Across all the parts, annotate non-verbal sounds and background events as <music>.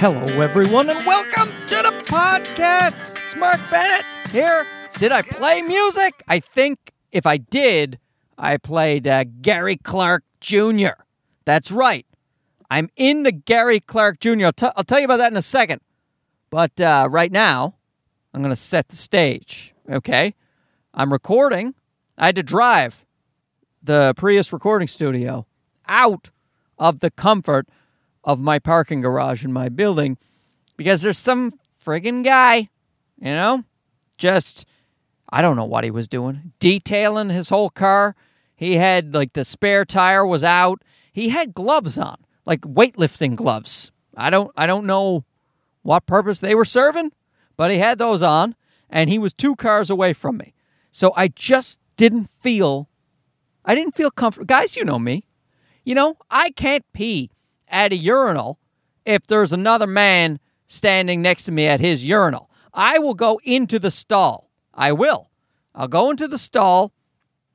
Hello, everyone, and welcome to the podcast. It's Mark Bennett here. Did I play music? I think if I did, I played uh, Gary Clark Jr. That's right. I'm into Gary Clark Jr. I'll, t- I'll tell you about that in a second. But uh, right now, I'm going to set the stage. Okay? I'm recording. I had to drive the Prius recording studio out of the comfort of my parking garage in my building because there's some friggin' guy, you know, just, I don't know what he was doing, detailing his whole car. He had like the spare tire was out. He had gloves on, like weightlifting gloves. I don't, I don't know what purpose they were serving, but he had those on and he was two cars away from me. So I just didn't feel, I didn't feel comfortable. Guys, you know me. You know, I can't pee at a urinal if there's another man standing next to me at his urinal. I will go into the stall. I will. I'll go into the stall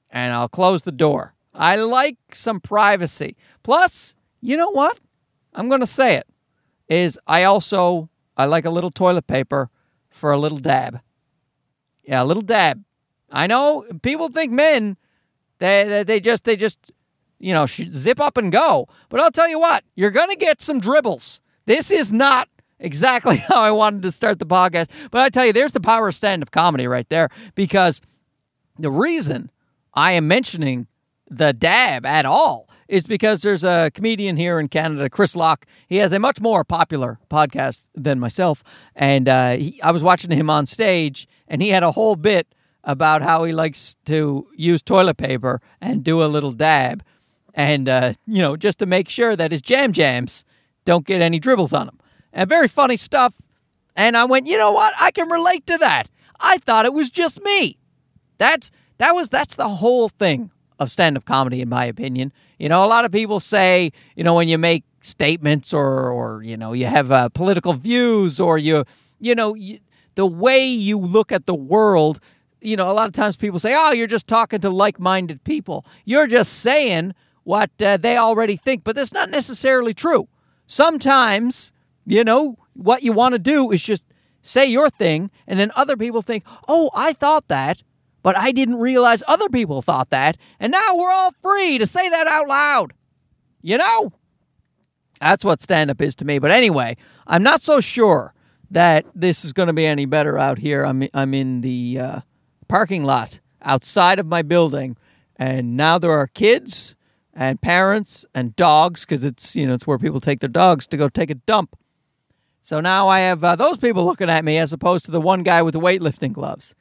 and I'll close the door. I like some privacy. Plus, you know what? I'm going to say it. Is I also I like a little toilet paper for a little dab. Yeah, a little dab. I know people think men they they, just they just you know, zip up and go. But I'll tell you what, you're going to get some dribbles. This is not exactly <laughs> how I wanted to start the podcast. But I tell you, there's the power of stand up comedy right there because the reason I am mentioning the dab at all is because there's a comedian here in Canada, Chris Locke. He has a much more popular podcast than myself. And uh, he, I was watching him on stage, and he had a whole bit about how he likes to use toilet paper and do a little dab and uh, you know just to make sure that his jam jams don't get any dribbles on them. And very funny stuff. And I went, you know what? I can relate to that. I thought it was just me. That's that was that's the whole thing of stand-up comedy, in my opinion. You know, a lot of people say, you know, when you make statements or or you know you have uh, political views or you you know you, the way you look at the world. You know, a lot of times people say, "Oh, you're just talking to like-minded people." You're just saying what uh, they already think, but that's not necessarily true. Sometimes, you know, what you want to do is just say your thing, and then other people think, oh, I thought that, but I didn't realize other people thought that, and now we're all free to say that out loud. You know? That's what stand up is to me. But anyway, I'm not so sure that this is going to be any better out here. I'm, I'm in the uh, parking lot outside of my building, and now there are kids and parents and dogs because it's you know it's where people take their dogs to go take a dump. So now I have uh, those people looking at me as opposed to the one guy with the weightlifting gloves.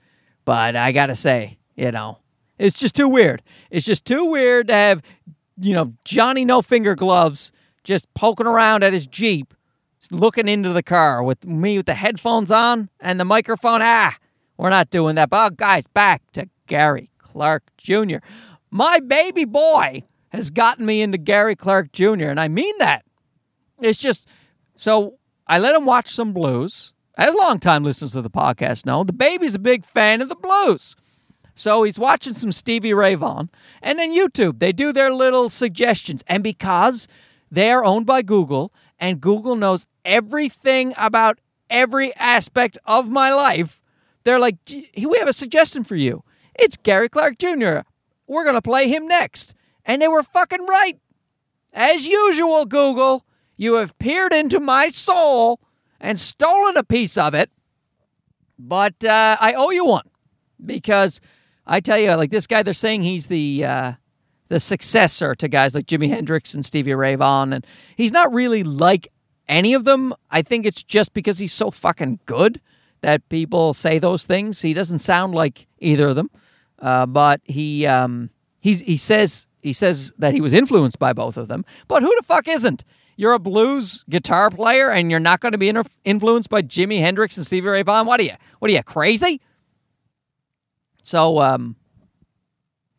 But I gotta say, you know, it's just too weird. It's just too weird to have you know Johnny No Finger gloves just poking around at his jeep, looking into the car with me with the headphones on and the microphone. Ah, we're not doing that. But oh, guys, back to Gary Clark Jr. My baby boy has gotten me into Gary Clark Jr., and I mean that. It's just so I let him watch some blues. As long-time listeners to the podcast know, the baby's a big fan of the blues. So he's watching some Stevie Ray Vaughan. And then YouTube, they do their little suggestions. And because they are owned by Google and Google knows everything about every aspect of my life, they're like, we have a suggestion for you. It's Gary Clark Jr. We're going to play him next. And they were fucking right. As usual, Google, you have peered into my soul and stolen a piece of it. But uh, I owe you one because I tell you, like this guy, they're saying he's the uh, the successor to guys like Jimi Hendrix and Stevie Ray Vaughan, and he's not really like any of them. I think it's just because he's so fucking good that people say those things. He doesn't sound like either of them, uh, but he um, he he says he says that he was influenced by both of them, but who the fuck isn't? You're a blues guitar player and you're not going to be influenced by Jimi Hendrix and Stevie Ray Vaughan? What are you? What are you crazy? So um,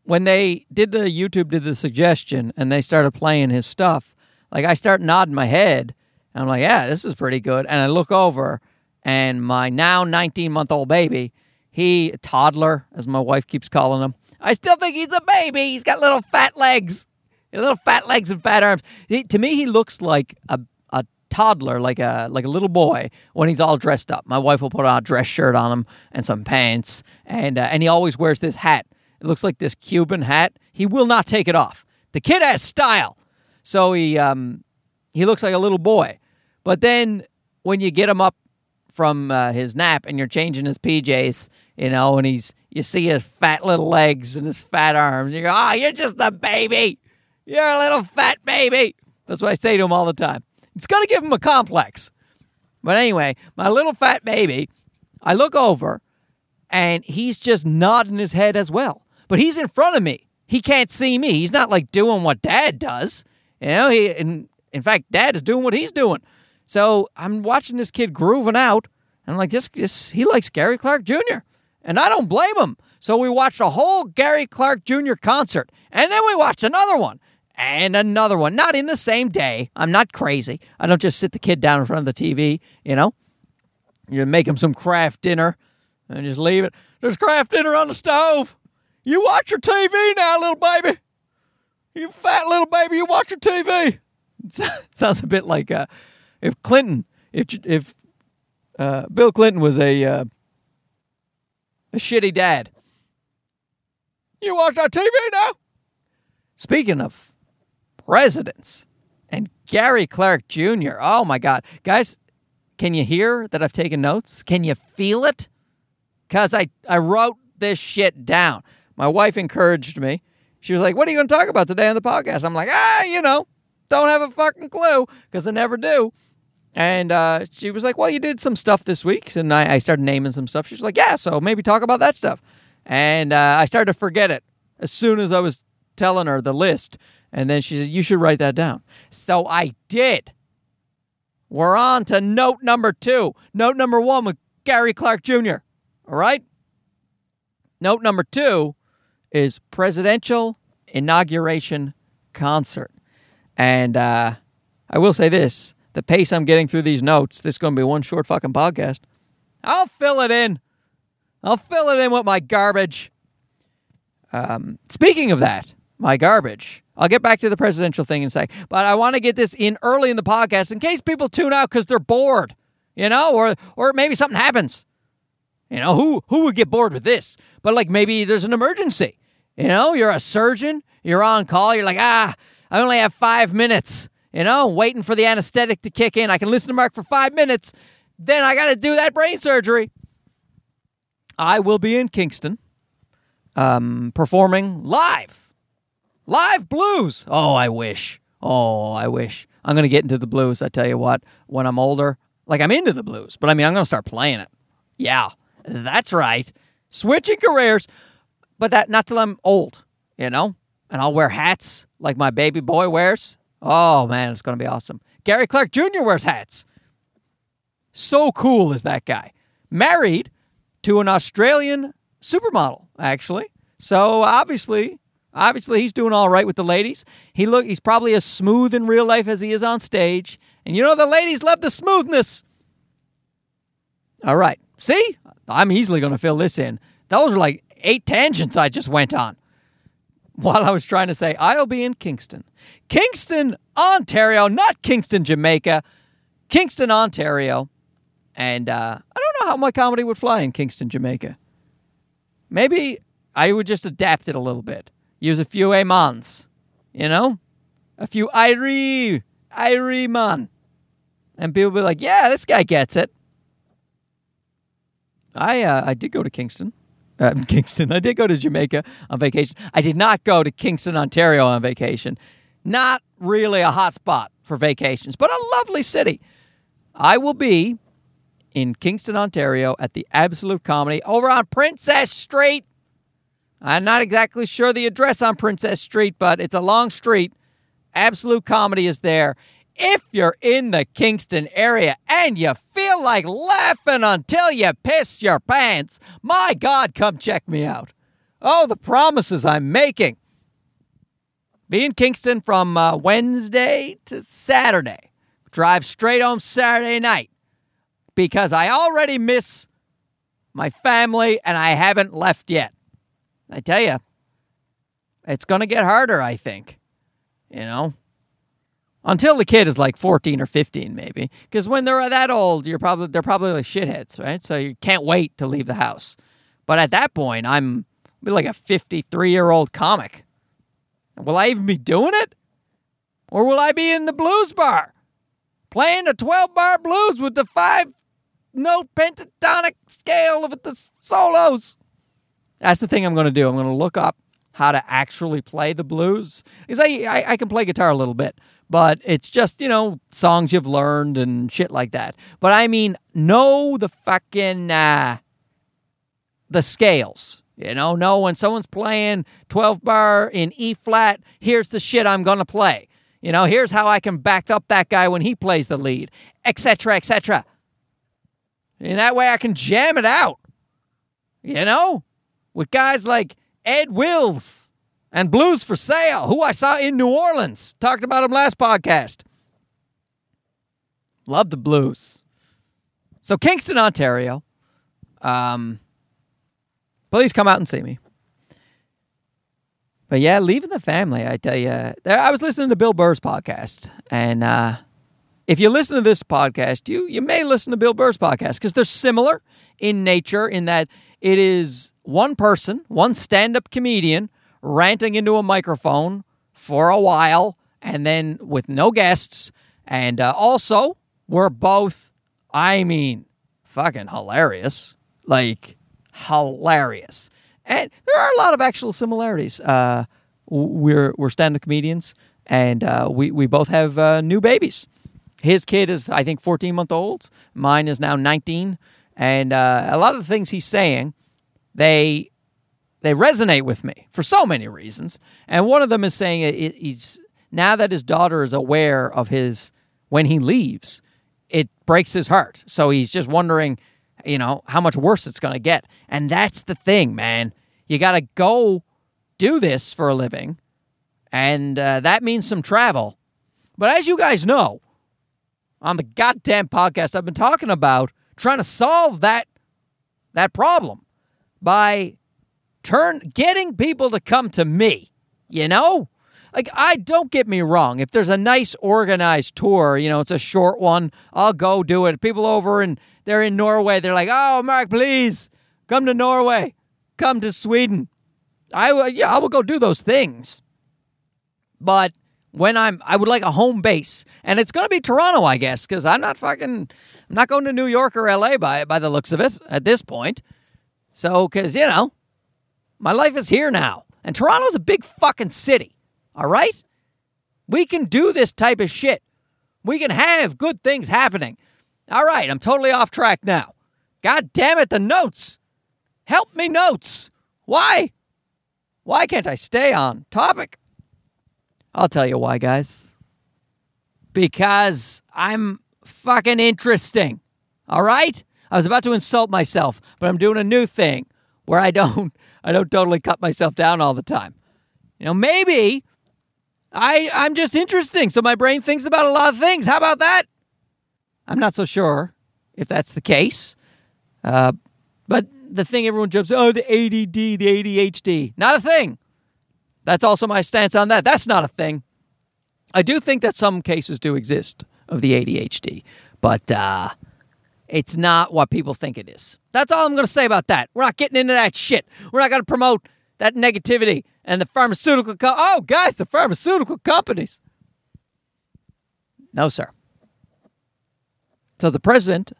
when they did the YouTube did the suggestion and they started playing his stuff, like I start nodding my head and I'm like, yeah, this is pretty good. And I look over and my now 19 month old baby, he toddler as my wife keeps calling him, I still think he's a baby. He's got little fat legs, little fat legs and fat arms. He, to me, he looks like a, a toddler, like a like a little boy, when he's all dressed up. My wife will put on a dress shirt on him and some pants, and uh, and he always wears this hat. It looks like this Cuban hat. He will not take it off. The kid has style, so he um he looks like a little boy. But then when you get him up from uh, his nap and you're changing his PJs, you know, and he's you see his fat little legs and his fat arms. You go, oh, you're just a baby. You're a little fat baby. That's what I say to him all the time. It's going to give him a complex. But anyway, my little fat baby, I look over and he's just nodding his head as well. But he's in front of me. He can't see me. He's not like doing what dad does. You know, he in, in fact, dad is doing what he's doing. So I'm watching this kid grooving out. And I'm like, this, this he likes Gary Clark Jr. And I don't blame him. So we watched a whole Gary Clark Jr. concert. And then we watched another one and another one. Not in the same day. I'm not crazy. I don't just sit the kid down in front of the TV, you know? You make him some Kraft Dinner and just leave it. There's Kraft Dinner on the stove. You watch your TV now, little baby. You fat little baby, you watch your TV. It <laughs> sounds a bit like uh, if Clinton, if if uh, Bill Clinton was a uh, a shitty dad. You watch our TV now. Speaking of presidents and Gary Clark Jr. Oh my God. Guys, can you hear that I've taken notes? Can you feel it? Because I, I wrote this shit down. My wife encouraged me. She was like, What are you going to talk about today on the podcast? I'm like, Ah, you know, don't have a fucking clue because I never do. And uh, she was like, Well, you did some stuff this week. And I, I started naming some stuff. She was like, Yeah, so maybe talk about that stuff. And uh, I started to forget it as soon as I was telling her the list. And then she said, You should write that down. So I did. We're on to note number two. Note number one with Gary Clark Jr. All right? Note number two is presidential inauguration concert. And uh, I will say this the pace I'm getting through these notes, this is going to be one short fucking podcast. I'll fill it in. I'll fill it in with my garbage. Um, speaking of that, my garbage. I'll get back to the presidential thing in a sec, but I want to get this in early in the podcast in case people tune out because they're bored, you know, or or maybe something happens. You know, who who would get bored with this? But like maybe there's an emergency. You know, you're a surgeon, you're on call, you're like, ah, I only have five minutes. You know, waiting for the anesthetic to kick in. I can listen to Mark for five minutes. Then I got to do that brain surgery. I will be in Kingston, um, performing live Live blues. Oh, I wish. Oh, I wish. I'm going to get into the blues, I tell you what, when I'm older. Like, I'm into the blues, but I mean, I'm going to start playing it. Yeah, that's right. Switching careers, but that not till I'm old, you know? And I'll wear hats like my baby boy wears. Oh, man, it's going to be awesome. Gary Clark Jr. wears hats. So cool is that guy. Married to an Australian supermodel, actually. So obviously, Obviously, he's doing all right with the ladies. He look he's probably as smooth in real life as he is on stage. And you know the ladies love the smoothness. All right. See? I'm easily going to fill this in. Those are like eight tangents I just went on. While I was trying to say I'll be in Kingston. Kingston, Ontario, not Kingston, Jamaica. Kingston, Ontario. And uh, I don't know how my comedy would fly in Kingston, Jamaica. Maybe I would just adapt it a little bit use a few amans, you know, a few Irie, Irie man. And people be like, yeah, this guy gets it. I uh, I did go to Kingston. Uh, <laughs> Kingston. I did go to Jamaica on vacation. I did not go to Kingston, Ontario on vacation. Not really a hot spot for vacations, but a lovely city. I will be in Kingston, Ontario at the Absolute Comedy over on Princess Street. I'm not exactly sure the address on Princess Street, but it's a long street. Absolute Comedy is there. If you're in the Kingston area and you feel like laughing until you piss your pants, my God, come check me out. Oh, the promises I'm making. Be in Kingston from uh, Wednesday to Saturday. Drive straight home Saturday night because I already miss my family and I haven't left yet. I tell you, it's going to get harder, I think. You know? Until the kid is like 14 or 15 maybe. Because when they're that old you're probably they're probably like shitheads right? So you can't wait to leave the house. But at that point i'm be like a 53 year old comic. Will i even be doing it? Or will i be in the blues bar playing a 12 bar blues with the five note pentatonic scale with the solos? That's the thing i'm going to do. I'm going to look up how to actually play the blues. Because I, I, I can play guitar a little bit but it's just you know songs you've learned and shit like that. But i mean know the fucking uh, the scales you know? Know when someone's playing 12 bar in e flat here's the shit i'm gonna play. You know here's how i can back up that guy when he plays the lead etc etc and that way i can jam it out you know? With guys like Ed Wills and Blues for Sale, who I saw in New Orleans. Talked about him last podcast. Love the blues. So Kingston, Ontario. Um, please come out and see me. But yeah, leaving the family, I tell you. I was listening to Bill Burr's podcast, and uh, if you listen to this podcast, you you may listen to Bill Burr's podcast because they're similar in nature in that it is one person, one stand up comedian, ranting into a microphone for a while and then with no guests. And uh, also, we're both, I mean, fucking hilarious. Like, hilarious. And there are a lot of actual similarities. Uh, we're we're stand up comedians, and uh, we, we both have uh, new babies. His kid is, I think, 14 month old. Mine is now 19. And uh, a lot of the things he's saying, they they resonate with me for so many reasons. And one of them is saying it, he's now that his daughter is aware of his when he leaves, it breaks his heart. So he's just wondering, you know, how much worse it's going to get. And that's the thing, man. You got to go do this for a living, and uh, that means some travel. But as you guys know, on the goddamn podcast, I've been talking about trying to solve that that problem by turn getting people to come to me, you know? Like I don't get me wrong, if there's a nice organized tour, you know, it's a short one, I'll go do it. People over and they're in Norway, they're like, "Oh, Mark, please come to Norway. Come to Sweden." I will yeah, I will go do those things. But when I'm I would like a home base. And it's going to be Toronto, I guess, cuz I'm not fucking I'm not going to New York or LA by by the looks of it at this point. So cuz you know, my life is here now. And Toronto's a big fucking city. All right? We can do this type of shit. We can have good things happening. All right, I'm totally off track now. God damn it, the notes. Help me, notes. Why? Why can't I stay on topic? I'll tell you why, guys. Because I'm fucking interesting. All right? I was about to insult myself, but I'm doing a new thing where I don't I don't totally cut myself down all the time. You know, maybe I I'm just interesting, so my brain thinks about a lot of things. How about that? I'm not so sure if that's the case. Uh, but the thing everyone jumps, oh, the ADD, the ADHD, not a thing. That's also my stance on that. That's not a thing. I do think that some cases do exist of the ADHD, but uh, it's not what people think it is. That's all I'm going to say about that. We're not getting into that shit. We're not going to promote that negativity and the pharmaceutical co- Oh, guys, the pharmaceutical companies. No, sir. So the president,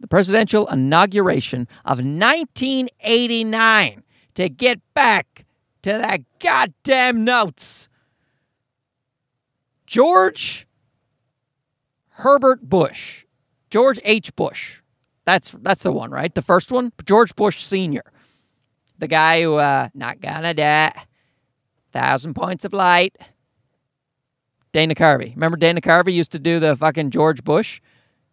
the presidential inauguration of 1989 to get back to that goddamn notes. George Herbert Bush George H. Bush. That's that's the one, right? The first one, George Bush Senior, the guy who uh, not gonna die, thousand points of light. Dana Carvey. Remember Dana Carvey used to do the fucking George Bush.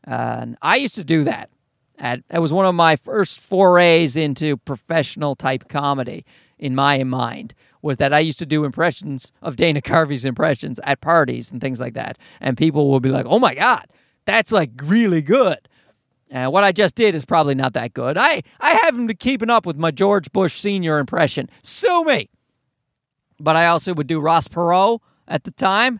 Uh, I used to do that. At, it was one of my first forays into professional type comedy in my mind was that I used to do impressions of Dana Carvey's impressions at parties and things like that. And people will be like, oh my God, that's like really good. And what I just did is probably not that good. I, I haven't been keeping up with my George Bush Sr. impression. Sue me. But I also would do Ross Perot at the time.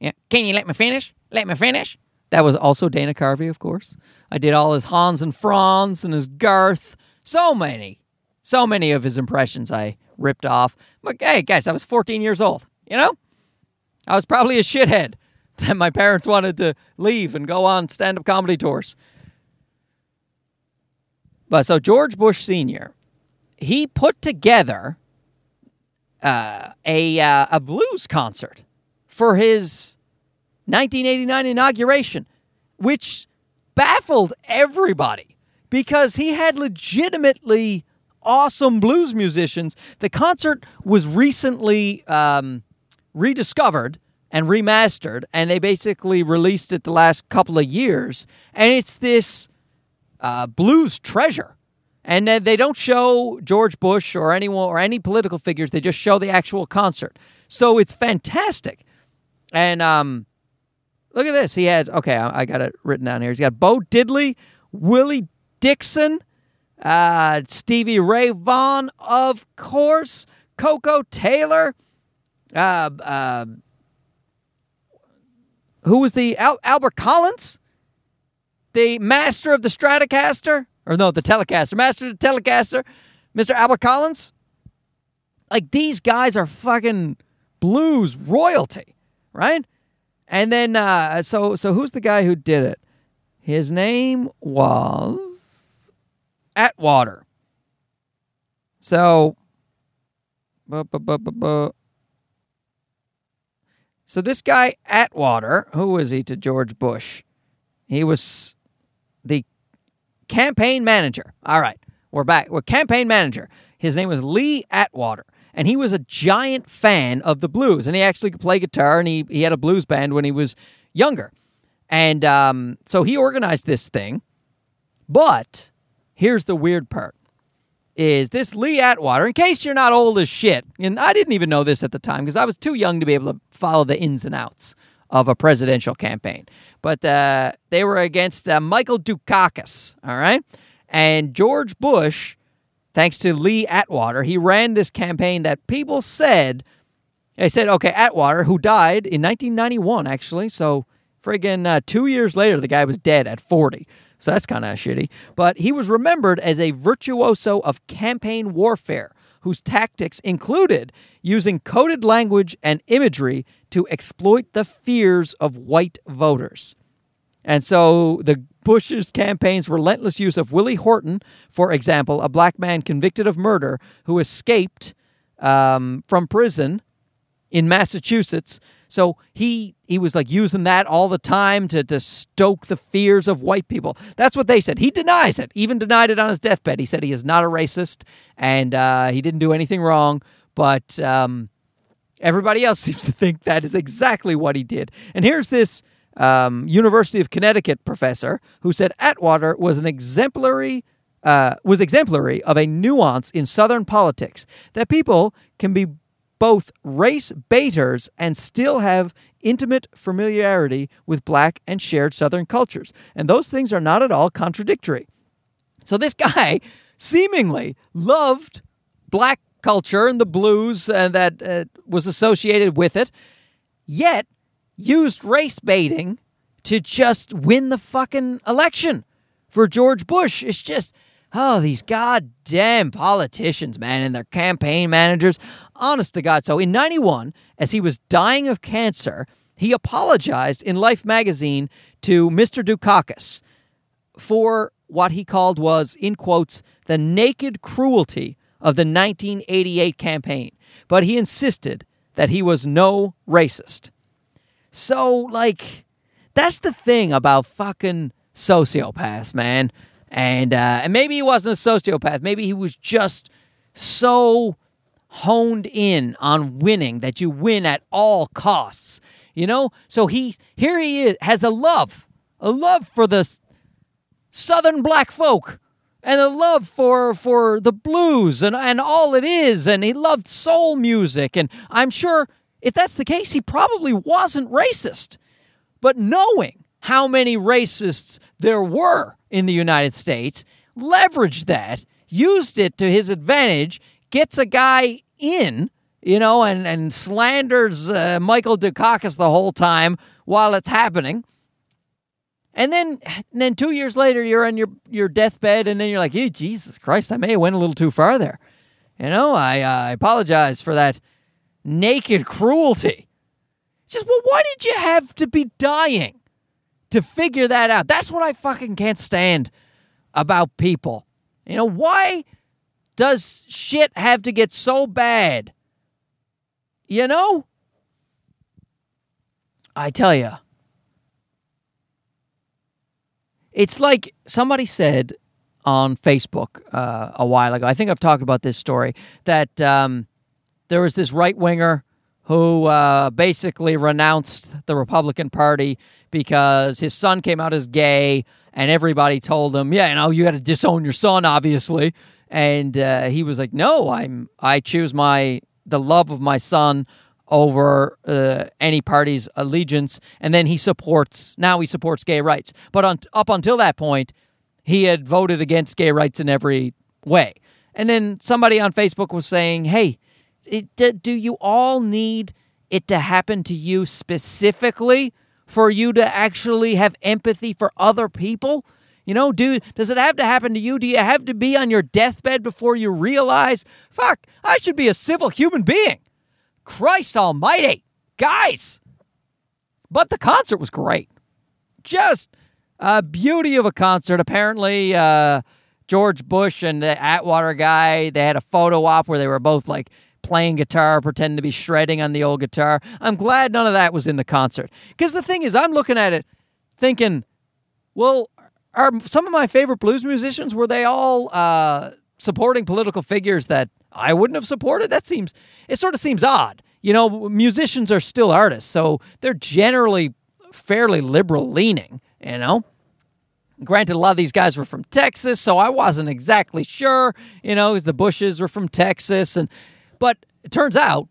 Yeah. Can you let me finish? Let me finish. That was also Dana Carvey, of course. I did all his Hans and Franz and his Garth. So many, so many of his impressions I ripped off. But hey, guys, I was 14 years old. You know, I was probably a shithead that my parents wanted to leave and go on stand-up comedy tours. But so George Bush Senior, he put together uh, a uh, a blues concert for his 1989 inauguration, which baffled everybody because he had legitimately awesome blues musicians. The concert was recently um, rediscovered and remastered, and they basically released it the last couple of years. And it's this uh, blues treasure. And uh, they don't show George Bush or anyone or any political figures. They just show the actual concert. So it's fantastic. And um, look at this. He has okay. I, I got it written down here. He's got Bo Diddley, Willie Dixon, uh, Stevie Ray Vaughan, of course, Koko Taylor. Uh, uh, who was the Al- Albert Collins? the master of the Stratocaster, or no, the Telecaster, master of the Telecaster, Mr. Albert Collins. Like these guys are fucking blues royalty, right? And then uh, so so who's the guy who did it? His name was Atwater. So so this guy Atwater, who was he to George Bush? He was the campaign manager. All right, we're back. We're campaign manager. His name was Lee Atwater, and he was a giant fan of the blues, and he actually could play guitar, and he, he had a blues band when he was younger. And um, so he organized this thing. But here's the weird part is this Lee Atwater, in case you're not old as shit, and I didn't even know this at the time because I was too young to be able to follow the ins and outs of a presidential campaign. But uh, they were against uh, Michael Dukakis, all right? And George Bush, thanks to Lee Atwater, he ran this campaign that people said, they said, okay, Atwater, who died in 1991, actually, so friggin' uh, two years later, the guy was dead at 40. So that's kind of shitty. But he was remembered as a virtuoso of campaign warfare whose tactics included using coded language and imagery to exploit the fears of white voters. And so the Bush's campaign's relentless use of Willie Horton, for example, a black man convicted of murder who escaped um, from prison in Massachusetts. So he he was like using that all the time to, to stoke the fears of white people. That's what they said. He denies it, even denied it on his deathbed. He said he is not a racist and uh, he didn't do anything wrong. But um, everybody else <laughs> seems to think that is exactly what he did. And here's this um, University of Connecticut professor who said Atwater was an exemplary. Uh, was exemplary of a nuance in Southern politics that people can be both race baiters and still have intimate familiarity with black and shared Southern cultures. And those things are not at all contradictory. So this <laughs> guy seemingly loved black culture and the blues uh, that uh, was associated with it, yet used race baiting to just win the fucking election for George Bush. It's just Oh, these goddamn politicians, man, and their campaign managers. Honest to God. So in 91, as he was dying of cancer, he apologized in Life magazine to Mr. Dukakis for what he called was, in quotes, the naked cruelty of the 1988 campaign. But he insisted that he was no racist. So, like, that's the thing about fucking sociopaths, man and uh, and maybe he wasn't a sociopath. Maybe he was just so honed in on winning that you win at all costs. You know, so he here he is has a love, a love for the southern black folk and a love for for the blues and and all it is and he loved soul music and I'm sure if that's the case he probably wasn't racist but knowing how many racists there were in the United States, leveraged that, used it to his advantage, gets a guy in, you know, and, and slanders uh, Michael Dukakis the whole time while it's happening. And then, and then two years later, you're on your, your deathbed, and then you're like, hey, Jesus Christ, I may have went a little too far there. You know, I, uh, I apologize for that naked cruelty. Just, well, why did you have to be dying to figure that out? That's what I fucking can't stand about people. You know, why does shit have to get so bad? You know? I tell you, it's like somebody said on Facebook uh, a while ago. I think I've talked about this story that um, there was this right winger who uh, basically renounced the Republican Party because his son came out as gay, and everybody told him, "Yeah, you know, you got to disown your son, obviously." And uh, he was like, "No, I'm I choose my the love of my son over uh, any party's allegiance." And then he supports now he supports gay rights, but on, up until that point, he had voted against gay rights in every way. And then somebody on Facebook was saying, "Hey." it, do you all need it to happen to you specifically for you to actually have empathy for other people? You know, do does it have to happen to you? Do you have to be on your deathbed before you realize, fuck, I should be a civil human being? Christ almighty. Guys. But the concert was great. Just a beauty of a concert. Apparently, uh, George Bush and the Atwater guy, they had a photo op where they were both like playing guitar, pretending to be shredding on the old guitar. I'm glad none of that was in the concert. Because the thing is, I'm looking at it thinking, well, are some of my favorite blues musicians, were they all uh, supporting political figures that I wouldn't have supported? That seems, it sort of seems odd. You know, musicians are still artists, so they're generally fairly liberal leaning, you know? Granted, a lot of these guys were from Texas, so I wasn't exactly sure, you know, because the Bushes were from Texas and but it turns out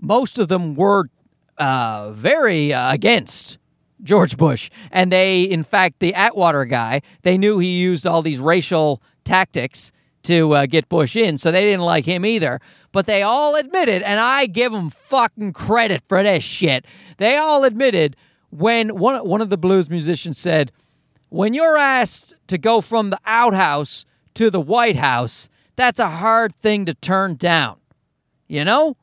most of them were uh, very uh, against George Bush. And they, in fact, the Atwater guy, they knew he used all these racial tactics to uh, get Bush in, so they didn't like him either. But they all admitted, and I give them fucking credit for this shit. They all admitted when one one of the blues musicians said, "When you're asked to go from the outhouse to the White House, that's a hard thing to turn down." You know?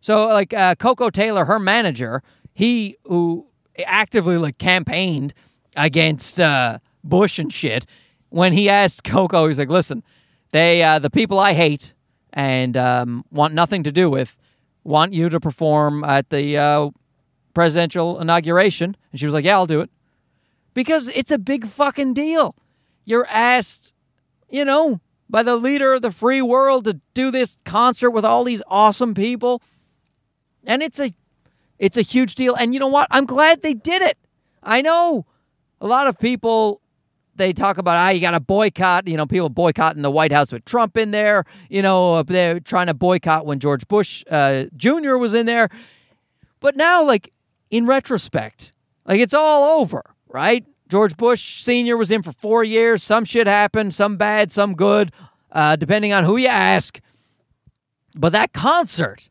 So like uh, Koko Taylor, her manager, he who actively like campaigned against uh, Bush and shit. When he asked Koko, he's like, "Listen, they uh, the people I hate and um, want nothing to do with want you to perform at the uh, presidential inauguration." And she was like, "Yeah, I'll do it," because it's a big fucking deal. You're asked, you know, by the leader of the free world to do this concert with all these awesome people. And it's a it's a huge deal. And you know what? I'm glad they did it. I know a lot of people they talk about ah, you got to boycott. You know, people boycotting the White House with Trump in there. You know, they're trying to boycott when George Bush uh, Jr. was in there. But now, like in retrospect, like it's all over, right? George Bush Sr. was in for four years. Some shit happened, some bad, some good, uh, depending on who you ask. But that concert,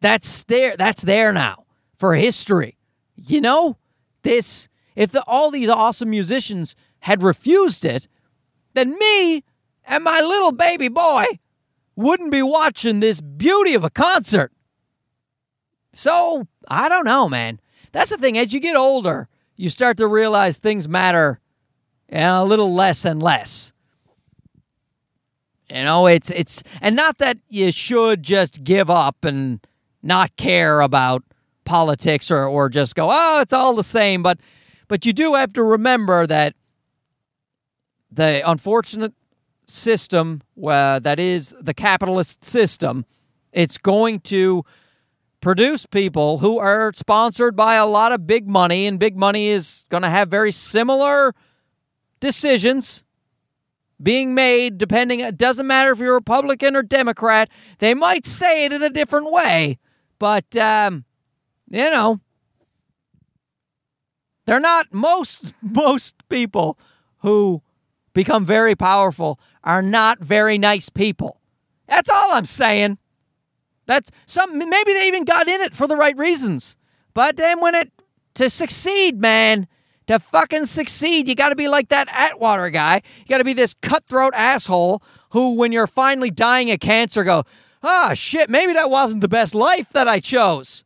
that's there. That's there now for history. You know, this if the, all these awesome musicians had refused it, then me and my little baby boy wouldn't be watching this beauty of a concert. So I don't know, man. That's the thing. As you get older, you start to realize things matter a little less and less. You know, it's it's and not that you should just give up and not care about politics or or just go, "Oh, it's all the same," but but you do have to remember that the unfortunate system uh, that is the capitalist system, it's going to produce people who are sponsored by a lot of big money, and big money is going to have very similar decisions being made depending it doesn't matter if you're republican or democrat they might say it in a different way but um, you know they're not most <laughs> most people who become very powerful are not very nice people. That's all i'm saying That's some maybe they even got in it for the right reasons. But then when it to succeed, man, to fucking succeed, you got to be like that Atwater guy. You got to be this cutthroat asshole who, when you're finally dying of cancer, go, ah, shit, maybe that wasn't the best life that I chose.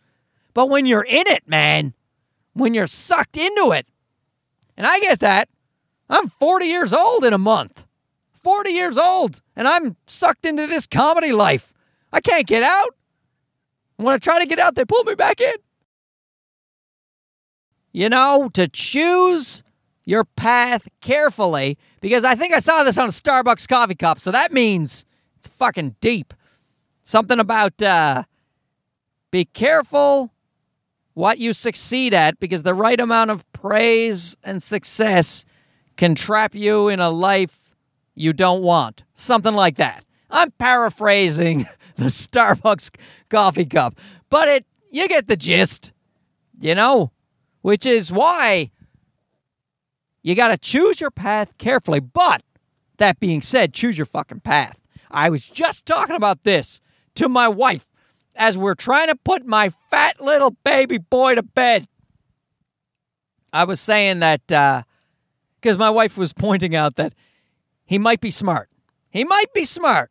But when you're in it, man, when you're sucked into it, and I get that. I'm 40 years old in a month. 40 years old, and I'm sucked into this comedy life. I can't get out. When I try to get out, they pull me back in. You know, to choose your path carefully, because I think I saw this on a Starbucks coffee cup, so that means it's fucking deep. Something about uh, be careful what you succeed at, because the right amount of praise and success can trap you in a life you don't want. Something like that. I'm paraphrasing <laughs> the Starbucks coffee cup, but it you get the gist. You know, which is why you got to choose your path carefully. But that being said, choose your fucking path. I was just talking about this to my wife as we're trying to put my fat little baby boy to bed. I was saying that because uh, my wife was pointing out that he might be smart. He might be smart.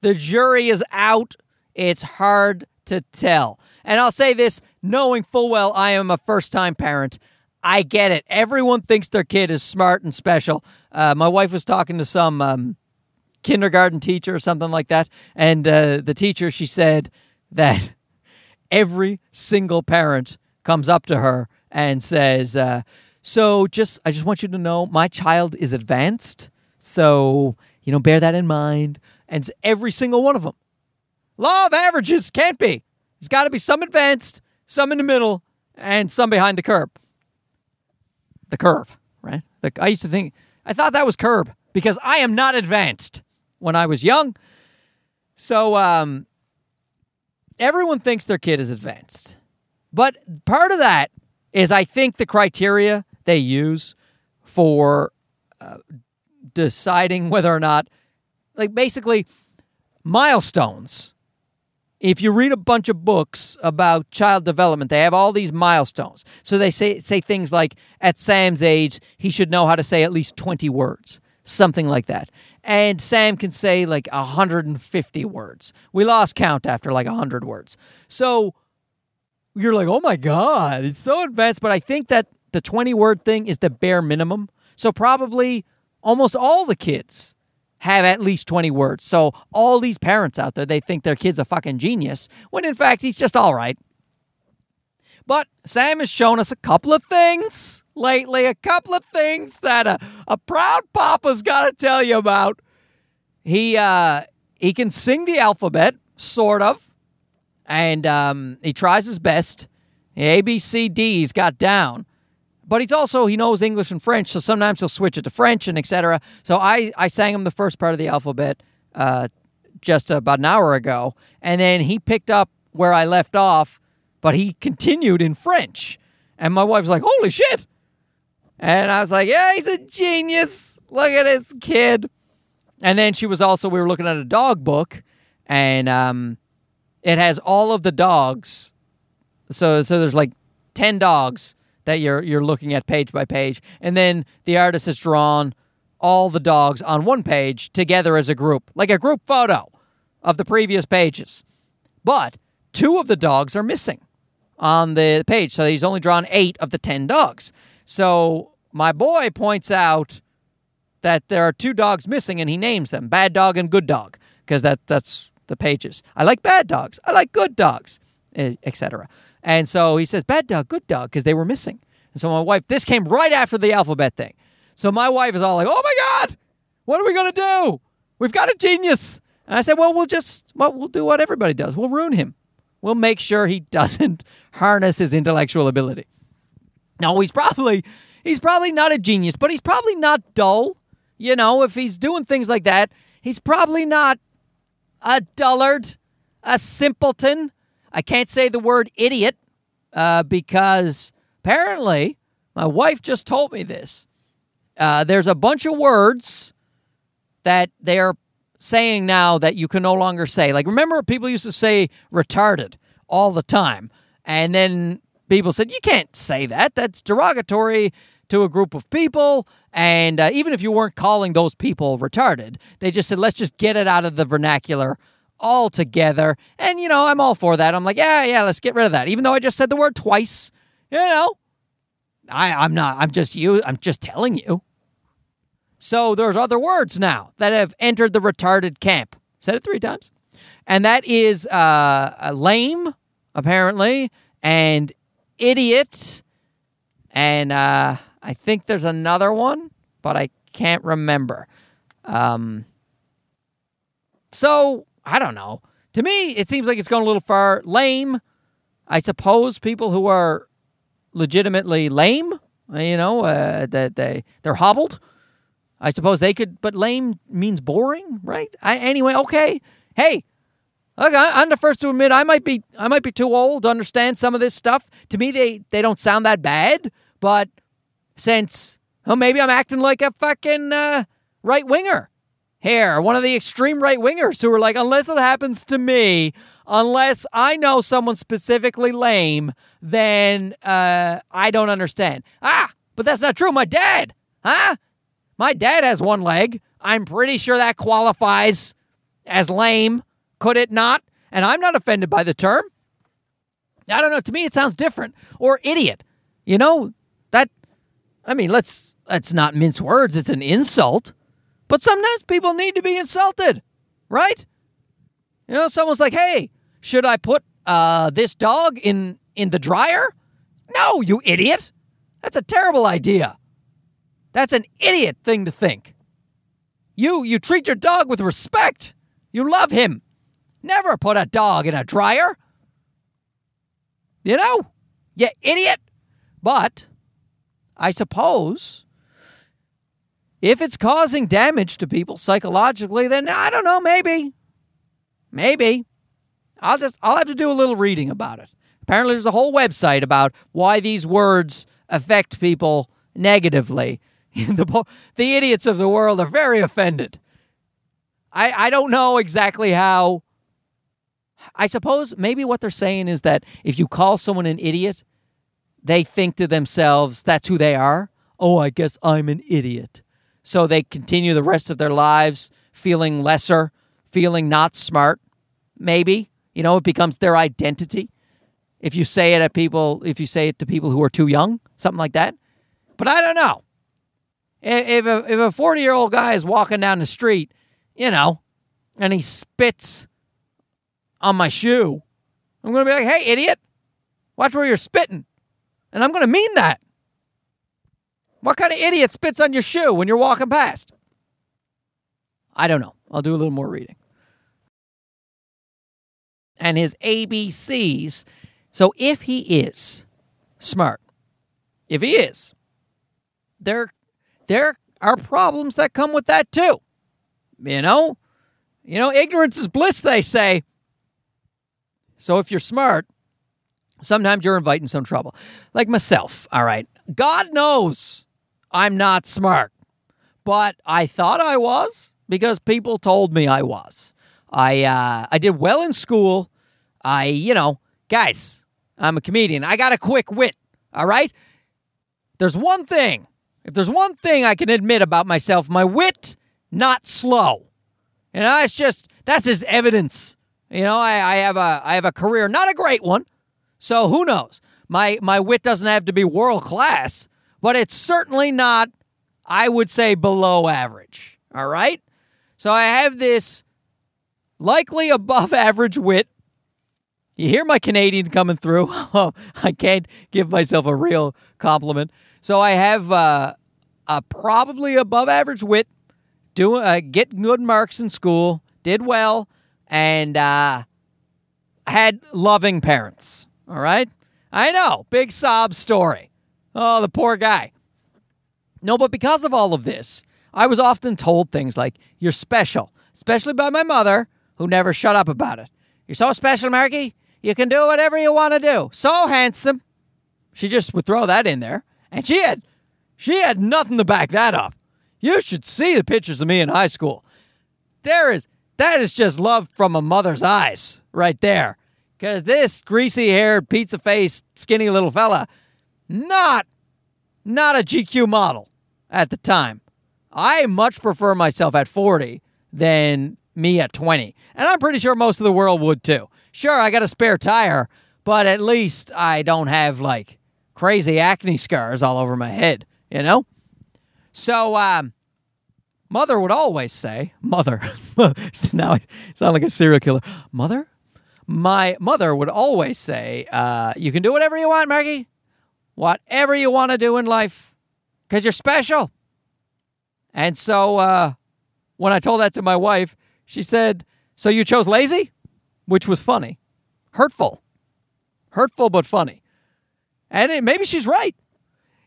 The jury is out. It's hard to tell. And I'll say this knowing full well I am a first time parent. I get it. Everyone thinks their kid is smart and special. Uh, my wife was talking to some um, kindergarten teacher or something like that. And uh, the teacher, she said that <laughs> every single parent comes up to her and says, uh, "So just I just want you to know my child is advanced, so you know bear that in mind." And every single one of them, law of averages can't be. There's got to be some advanced, some in the middle, and some behind the curb. The curve, right? The, I used to think I thought that was curb because I am not advanced when I was young. So um, everyone thinks their kid is advanced. But part of that is I think the criteria they use for uh, deciding whether or not, like basically, milestones. If you read a bunch of books about child development, they have all these milestones. So they say say things like at Sam's age, he should know how to say at least 20 words, something like that. And Sam can say like 150 words. We lost count after like 100 words. So you're like, oh my God, it's so advanced. But I think that the 20 word thing is the bare minimum. So probably almost all the kids have at least 20 words. So all these parents out there, they think their kid's a fucking genius, when in fact he's just all right. But Sam has shown us a couple of things lately, a couple of things that a, a proud papa's got to tell you about. He uh, he can sing the alphabet, sort of and um, he tries his best. A, B, C, D, he's got down. But he's also, he knows English and French, so sometimes he'll switch it to French and etc. So I, I sang him the first part of the alphabet uh, just about an hour ago. And then he picked up where I left off, but he continued in French. And my wife's like, holy shit. And I was like, yeah, he's a genius. Look at this kid. And then she was also, we were looking at a dog book, and um, it has all of the dogs. So so there's like 10 dogs that you're you're looking at page by page and then the artist has drawn all the dogs on one page together as a group, like a group photo of the previous pages. But two of the dogs are missing on the page. So he's only drawn 8 of the 10 dogs. So my boy points out that there are two dogs missing and he names them, bad dog and good dog, because that that's the pages. I like bad dogs. I like good dogs, etc. And so he says bad dog, good dog, because they were missing. And so my wife, this came right after the alphabet thing. So my wife is all like, "Oh my god, what are we gonna do? We've got a genius." And I said, "Well, we'll just well, we'll do what everybody does. We'll ruin him. We'll make sure he <laughs> doesn't harness his intellectual ability." No, he's probably he's probably not a genius, but he's probably not dull. You know, if he's doing things like that, he's probably not a dullard, a simpleton. I can't say the word idiot uh, because apparently my wife just told me this. Uh, there's a bunch of words that they are saying now that you can no longer say. Like, remember, people used to say retarded all the time. And then people said, you can't say that. That's derogatory to a group of people. And uh, even if you weren't calling those people retarded, they just said, let's just get it out of the vernacular altogether. And, you know, I'm all for that. I'm like, yeah, yeah, let's get rid of that. Even though I just said the word twice, you know, I, I'm not, I'm just you, I'm just telling you. So there's other words now that have entered the retarded camp. Said it three times. And that is uh, lame, apparently, and idiot. And uh, I think there's another one, but I can't remember. Um, so I don't know. To me, it seems like it's going a little far. Lame. I suppose people who are legitimately lame, you know, uh, that they they're hobbled. I suppose they could, but lame means boring, right? I, anyway, okay. Hey, look, I, I'm the first to admit I might be I might be too old to understand some of this stuff. To me, they they don't sound that bad, but since well, maybe I'm acting like a fucking uh, right winger here, one of the extreme right wingers who are like, unless it happens to me, unless I know someone specifically lame, then uh, I don't understand. Ah, but that's not true. My dad, huh? My dad has one leg. I'm pretty sure that qualifies as lame. Could it not? And I'm not offended by the term. I don't know. To me, it sounds different. Or idiot. You know that. I mean, let's let's not mince words. It's an insult. But sometimes people need to be insulted, right? You know, someone's like, "Hey, should I put uh, this dog in in the dryer?" No, you idiot. That's a terrible idea. That's an idiot thing to think. You you treat your dog with respect. You love him. Never put a dog in a dryer. You know? You idiot. But I suppose if it's causing damage to people psychologically, then I don't know, maybe. Maybe. I'll just I'll have to do a little reading about it. Apparently there's a whole website about why these words affect people negatively. <laughs> the, the idiots of the world are very offended. I, I don't know exactly how. I suppose maybe what they're saying is that if you call someone an idiot, they think to themselves, that's who they are. Oh, I guess I'm an idiot. So they continue the rest of their lives feeling lesser, feeling not smart. Maybe. You know, it becomes their identity. If you say it at people, if you say it to people who are too young, something like that. But I don't know. If a, if a 40 year old guy is walking down the street, you know, and he spits on my shoe, I'm going to be like, hey, idiot, watch where you're spitting. And I'm going to mean that. What kind of idiot spits on your shoe when you're walking past? I don't know. I'll do a little more reading. And his ABCs. So if he is smart, if he is, they're there are problems that come with that too. You know? You know, ignorance is bliss, they say. So if you're smart, sometimes you're inviting some trouble. Like myself, all right. God knows I'm not smart, but I thought I was because people told me I was. I uh, I did well in school. I, you know, guys, I'm a comedian. I got a quick wit, all right? There's one thing if there's one thing I can admit about myself, my wit, not slow. You know, it's just that's his evidence. You know, I, I have a I have a career, not a great one. So who knows? My my wit doesn't have to be world class, but it's certainly not, I would say, below average. All right? So I have this likely above <laughs> average wit. You hear my Canadian coming through. <laughs> I can't give myself a real compliment. So I have uh, a probably above average wit, do uh, get good marks in school, did well, and uh, had loving parents. All right, I know, big sob story. Oh, the poor guy. No, but because of all of this, I was often told things like, "You're special," especially by my mother, who never shut up about it. You're so special, Marky. You can do whatever you want to do. So handsome. She just would throw that in there. And she had she had nothing to back that up. You should see the pictures of me in high school. there is that is just love from a mother's eyes right there. Because this greasy haired, pizza faced, skinny little fella, not, not a GQ model at the time. I much prefer myself at 40 than me at 20. And I'm pretty sure most of the world would too. Sure, I got a spare tire, but at least I don't have like crazy acne scars all over my head, you know? So, um, mother would always say, Mother, <laughs> now I sound like a serial killer. Mother? My mother would always say, uh, You can do whatever you want, Maggie. Whatever you want to do in life, because you're special. And so, uh, when I told that to my wife, she said, So you chose lazy? Which was funny. Hurtful. Hurtful, but funny. And it, maybe she's right.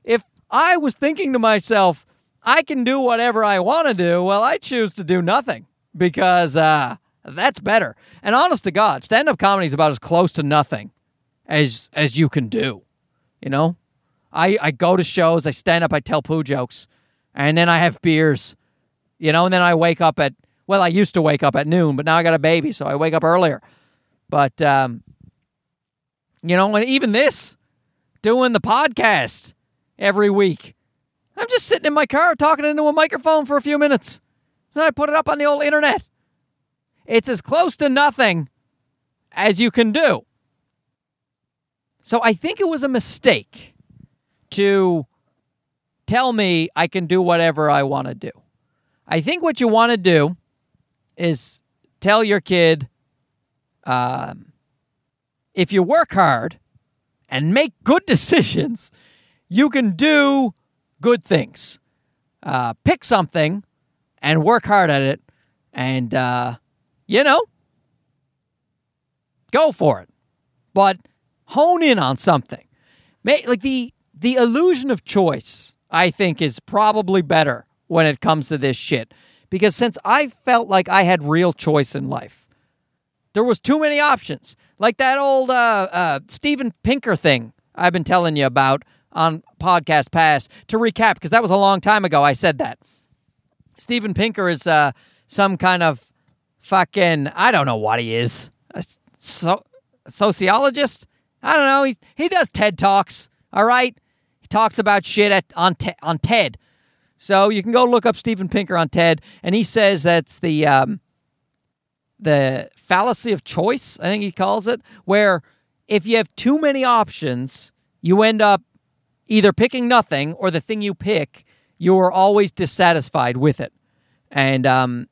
If I was thinking to myself, I can do whatever I want to do, well, I choose to do nothing because uh, that's better. And honest to God, stand up comedy is about as close to nothing as as you can do. You know? I, I go to shows, I stand up, I tell poo jokes, and then I have beers. You know, and then I wake up at well, I used to wake up at noon, but now I got a baby, so I wake up earlier. But um, you know, and even this, doing the podcast every week. I'm just sitting in my car talking into a microphone for a few minutes. And I put it up on the old internet. It's as close to nothing as you can do. So I think it was a mistake to tell me I can do whatever I want to do. I think what you want to do is tell your kid um, if you work hard and make good <laughs> decisions, you can do good things. Uh, pick something and work hard at it, and uh, you know, go for it. But hone in on something. Like the the illusion of choice, I think, is probably better when it comes to this shit. Because since I felt like I had real choice in life, there was too many options. Like that old uh, uh, Steven Pinker thing I've been telling you about on Podcast Pass. To recap, because that was a long time ago, I said that. Steven Pinker is uh, some kind of fucking, I don't know what he is. A so, sociologist? I don't know. He, he does TED Talks, all right? Talks about shit at, on, on TED. So you can go look up Steven Pinker on TED, and he says that's the um, the fallacy of choice. I think he calls it, where if you have too many options, you end up either picking nothing or the thing you pick, you're always dissatisfied with it. And um,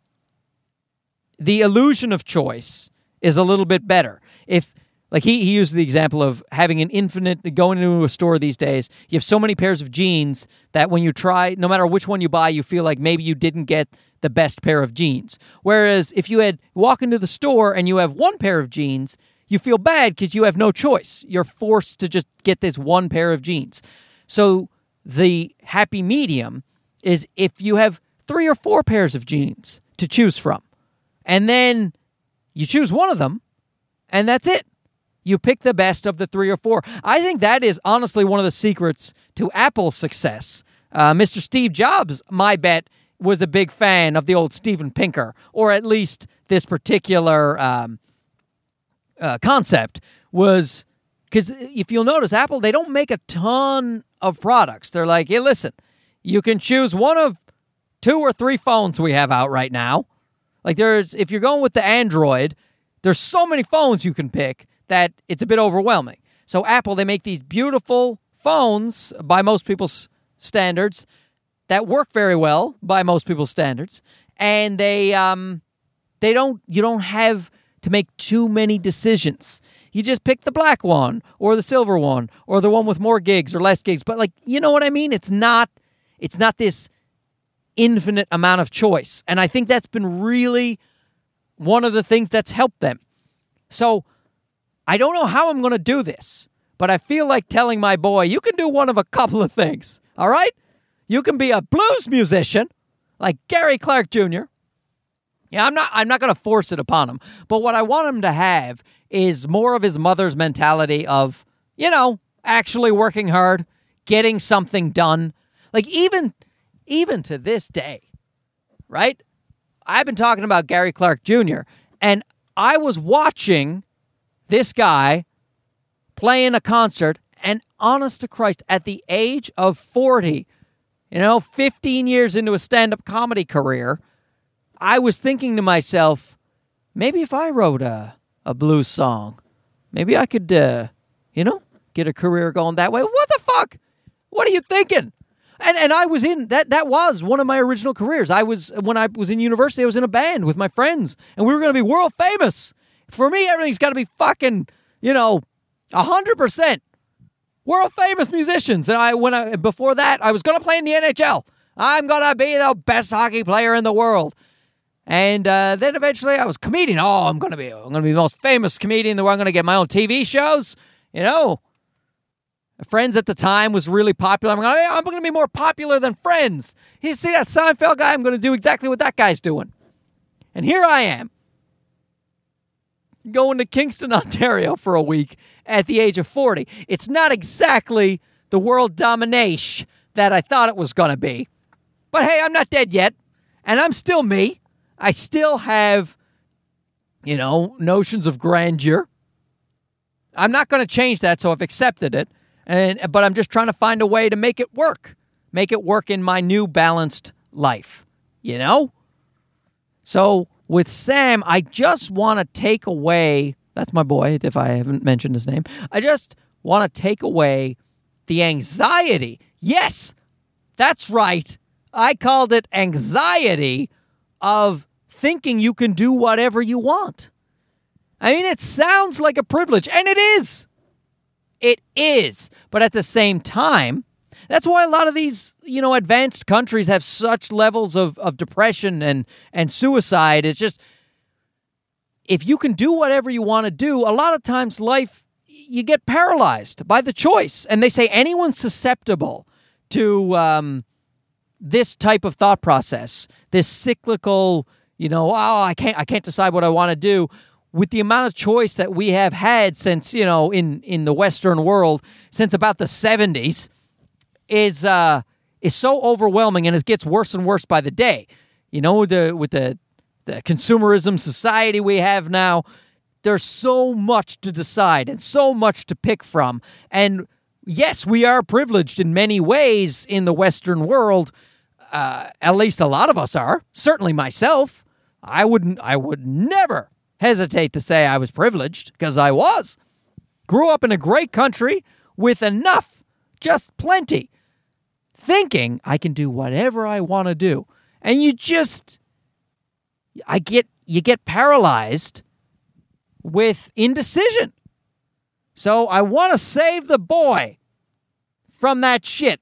the illusion of choice is a little bit better. If like he, he used the example of having an infinite going into a store these days. You have so many pairs of jeans that when you try, no matter which one you buy, you feel like maybe you didn't get the best pair of jeans. Whereas if you had walk into the store and you have one pair of jeans, you feel bad because you have no choice. You're forced to just get this one pair of jeans. So the happy medium is if you have three or four pairs of jeans to choose from, and then you choose one of them, and that's it. You pick the best of the three or four. I think that is honestly one of the secrets to Apple's success. Uh, Mr. Steve Jobs, my bet, was a big fan of the old Steven Pinker, or at least this particular um, uh, concept was because if you'll notice, Apple they don't make a ton of products. They're like, hey, listen, you can choose one of two or three phones we have out right now. Like there's if you're going with the Android, there's so many phones you can pick that it's a bit overwhelming. So Apple they make these beautiful phones by most people's standards that work very well by most people's standards and they um they don't you don't have to make too many decisions you just pick the black one or the silver one or the one with more gigs or less gigs. But like, you know what I mean? It's not it's not this infinite amount of choice. And I think that's been really one of the things that's helped them. So I don't know how I'm going to do this, but I feel like telling my boy, you can do one of a couple of things. All right? You can be a blues musician like Gary Clark Jr. Yeah, I'm not I'm not going to force it upon him, but what I want him to have is more of his mother's mentality of, you know, actually working hard, getting something done. Like even even to this day, right? I've been talking about Gary Clark Jr. and I was watching this guy playing a concert and honest to Christ at the age of 40, you know, 15 years into a stand-up comedy career, I was thinking to myself, maybe if I wrote a a blues song, maybe I could uh, you know, get a career going that way. What the fuck? What are you thinking? And and I was in that that was one of my original careers. I was when I was in university, I was in a band with my friends and we were going to be world famous. For me everything's got to be fucking, you know, 100% world famous musicians. And I when I before that, I was going to play in the NHL. I'm going to be the best hockey player in the world. And uh, then eventually I was comedian. Oh, I'm going to be I'm going to be the most famous comedian in the world. I'm going to get my own TV shows, you know. Friends at the time was really popular. I'm going, I'm going to be more popular than Friends. You see that Seinfeld guy? I'm going to do exactly what that guy's doing. And here I am, going to Kingston, <laughs> Ontario for a week at the age of 40. It's not exactly the world domination that I thought it was going to be. But hey, I'm not dead yet, and I'm still me. I still have, you know, notions of grandeur. I'm not going to change that, so I've accepted it. And but I'm just trying to find a way to make it work. Make it work in my new balanced life, you know? So with Sam, I just want to take away that's my boy, if I haven't mentioned his name. I just want to take away the anxiety. Yes, that's right. I called it anxiety of thinking you can do whatever you want. I mean, it sounds like a privilege, and it is. It is. But at the same time, that's why a lot of these, you know, advanced countries have such levels of, of depression and, and suicide. It's just, if you can do whatever you want to do, a lot of times life, you get paralyzed by the choice. And they say anyone susceptible to um, this type of thought process, this cyclical, you know, oh, I can't, I can't decide what I want to do with the amount of choice that we have had since you know in in the western world since about the 70s is uh is so overwhelming and it gets worse and worse by the day. You know the with the the consumerism society we have now there's so much to decide and so much to pick from. And yes we are privileged in many ways in the western world. Uh, at least a lot of us are. Certainly myself. I wouldn't i would never hesitate to say I was privileged, because I was. Grew up in a great country with enough, just plenty, thinking I can do whatever I want to do. And you just I get you get paralyzed with indecision. So I want to save the boy from that shit.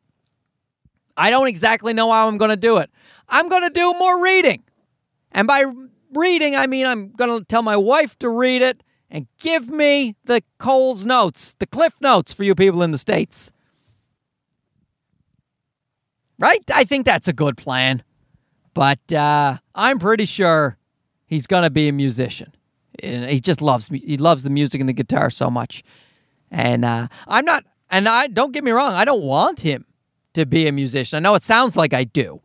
I don't exactly know how I'm going to do it. I'm going to do more reading. And by reading, I mean I'm going to tell my wife to read it and give me the Coles notes, the Cliff notes for you people in the States. Right? I think that's a good plan. But uh, I'm pretty sure he's to be a musician. And he just loves me. He loves the music and the guitar so much. And uh, I'm not, and I don't get me wrong, I don't want him to be a musician. I know it sounds like I do,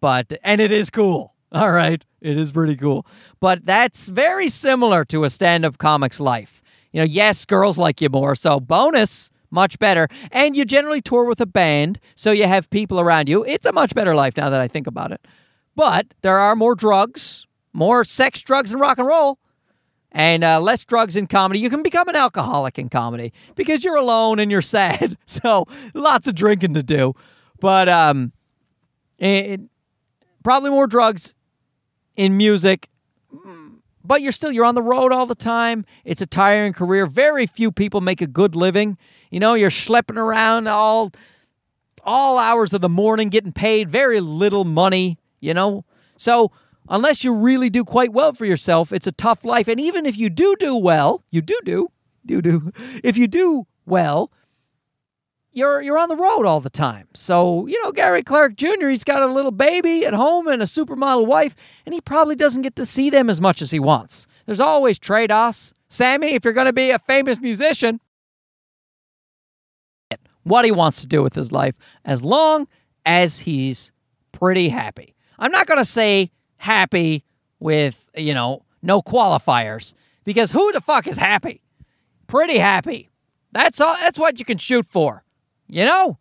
but, and it is cool. <laughs> All right. It is pretty cool. But that's very similar to a stand up comic's life. You know, yes, girls like you more. So, bonus, much better. And you generally tour with a band, so you have people around you. It's a much better life now that I think about it. But there are more drugs, more sex, drugs, and rock and roll, and uh, less drugs in comedy. You can become an alcoholic in comedy because you're alone and you're <laughs> sad. So, lots of drinking to do. But um, it, probably more drugs in music, but you're still you're on the road all the time. It's a tiring career. Very few people make a good living. You know, you're schlepping around all all hours of the morning getting paid very little money, you know? So, unless you really do quite well for yourself, it's a tough life. And even if you do do well, you do do, do do. <laughs> If you do well, you're you're on the road all the time. So, you know, Gary Clark Jr., he's got a little baby at home and a supermodel wife, and he probably doesn't get to see them as much as he wants. There's always trade-offs. Sammy, if you're going to be a famous musician, what he wants to do with his life as long as he's pretty happy. I'm not going to say happy with, you know, no qualifiers. Because who the fuck is happy? Pretty happy. That's all that's what you can shoot for. You know?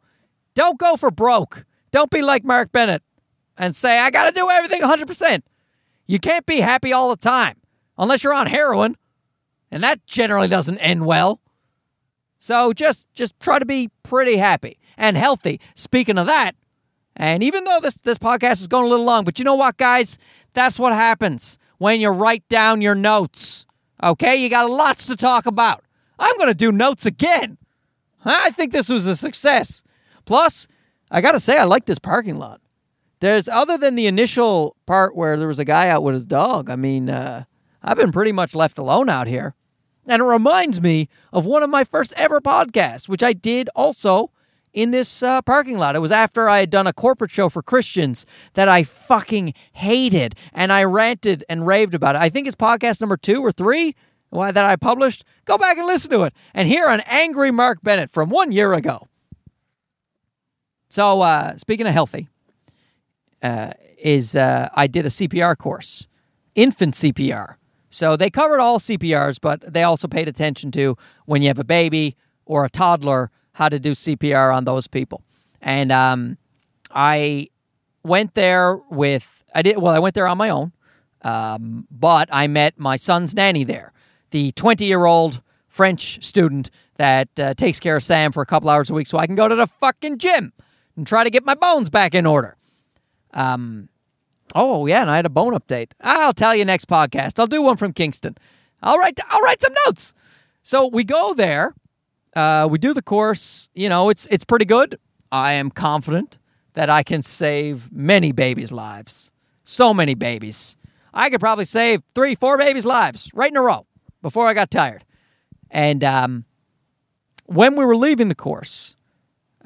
Don't go for broke. Don't be like Mark Bennett and say, I got to do everything 100%. You can't be happy all the time unless you're on heroin, and that generally doesn't end well. So just just try to be pretty happy and healthy. Speaking of that, and even though this this podcast is going a little long, but you know what, guys? That's what happens when you write down your notes. Okay, you got lots to talk about. I'm to do notes again. I think this was a success. Plus, I got to say, I like this parking lot. There's other than the initial part where there was a guy out with his dog. I mean, uh, I've been pretty much left alone out here. And it reminds me of one of my first ever podcasts, which I did also in this uh, parking lot. It was after I had done a corporate show for Christians that I fucking hated, and I ranted and raved about it. I think it's podcast number two or three that I published. Go back and listen to it and hear an angry Mark Bennett from one year ago. So, uh, speaking of healthy, uh, is uh, I did a CPR course, infant CPR. So they covered all CPRs, but they also paid attention to when you have a baby or a toddler, how to do CPR on those people. And um, I went there with I did well. I went there on my own, um, but I met my son's nanny there, the 20 year old French student that uh, takes care of Sam for a couple hours a week, so I can go to the fucking gym and try to get my bones back in order. Um, Oh yeah, and I had a bone update. I'll tell you next podcast. I'll do one from Kingston. I'll write. I'll write some notes. So we go there. Uh, we do the course. You know, it's it's pretty good. I am confident that I can save many babies' lives. So many babies. I could probably save three, four babies' lives right in a row before I got tired. And um, when we were leaving the course,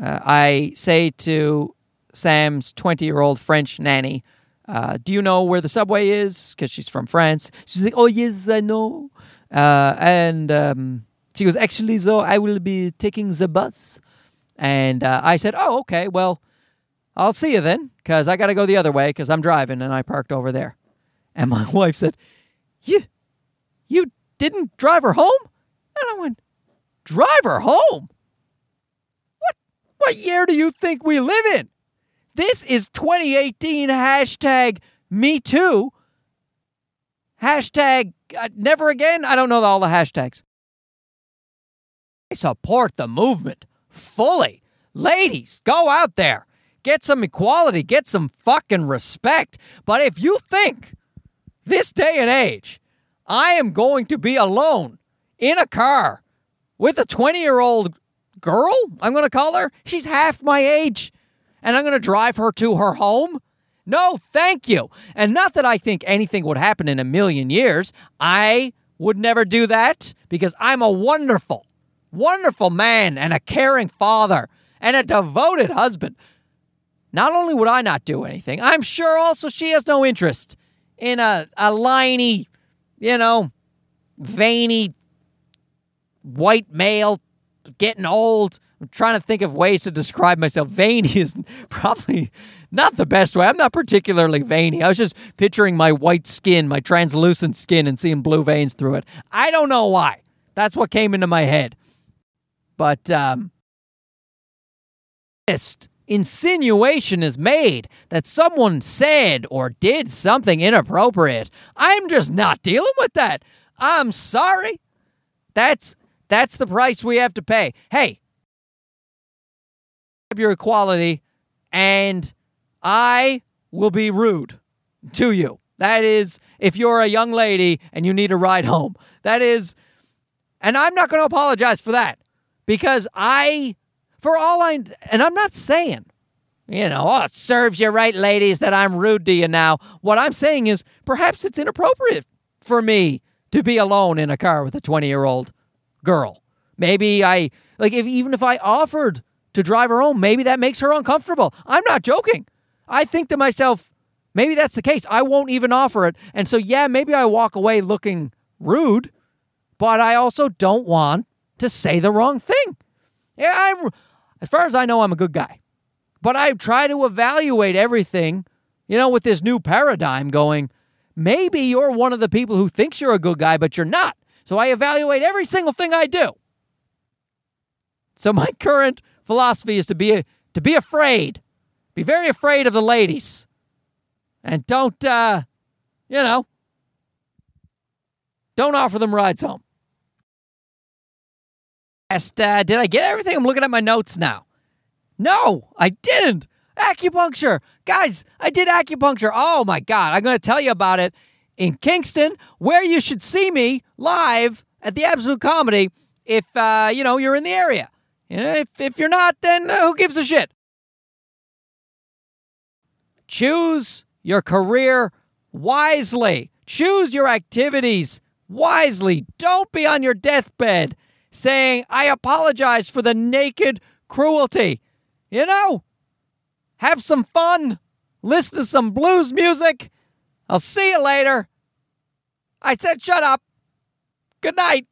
uh, I say to Sam's 20 year old French nanny, uh, do you know where the subway is? Because she's from France. She's like, oh, yes, I know. Uh, and um, she goes, actually, though, I will be taking the bus. And uh, I said, oh, okay, well, I'll see you then, because I got to go the other way because I'm driving and I parked over there. And my <laughs> wife said, you, you didn't drive her home? And I went, drive her home? What, what year do you think we live in? This is 2018 hashtag me too. Hashtag uh, never again. I don't know all the hashtags. I support the movement fully. Ladies, go out there. Get some equality. Get some fucking respect. But if you think this day and age, I am going to be alone in a car with a 20 year old girl, I'm going to call her, she's half my age and I'm going to drive her to her home? No, thank you. And not that I think anything would happen in a million years. I would never do that because I'm a wonderful, wonderful man and a caring father and a devoted husband. Not only would I not do anything, I'm sure also she has no interest in a, a liney, you know, veiny white male getting old I'm trying to think of ways to describe myself. Veiny is <laughs> probably not the best way. I'm not particularly veiny. I was just picturing my white skin, my translucent skin, and seeing blue veins through it. I don't know why. That's what came into my head. But um, insinuation is made that someone said or did something inappropriate. I'm just not dealing with that. I'm sorry. That's that's the price we have to pay. Hey, your equality and I will be rude to you. That is, if you're a young lady and you need a ride home. That is, and I'm not going to apologize for that because I, for all I, and I'm not saying, you know, oh, it serves you right, ladies, that I'm rude to you now. What I'm saying is perhaps it's inappropriate for me to be alone in a car with a 20 year old girl. Maybe I, like, if even if I offered to drive her home. Maybe that makes her uncomfortable. I'm not joking. I think to myself, maybe that's the case. I won't even offer it. And so, yeah, maybe I walk away looking rude, but I also don't want to say the wrong thing. Yeah, I'm, as far as I know, I'm a good guy. But I try to evaluate everything, you know, with this new paradigm going, maybe you're one of the people who thinks you're a good guy, but you're not. So I evaluate every single thing I do. So my <laughs> current philosophy is to be to be afraid. Be very afraid of the ladies. And don't uh you know, don't offer them rides home. Asked, uh, did I get everything? I'm looking at my notes now. No, I didn't. Acupuncture. Guys, I did acupuncture. Oh my God. I'm going to tell you about it in Kingston, where you should see me live at the Absolute Comedy if, uh, you know, you're in the area. If, if you're not, then uh, who gives a shit? Choose your career wisely. Choose your activities wisely. Don't be on your deathbed saying, I apologize for the naked cruelty. You know, have some fun, listen to some blues music. I'll see you later. I said, shut up. Good night.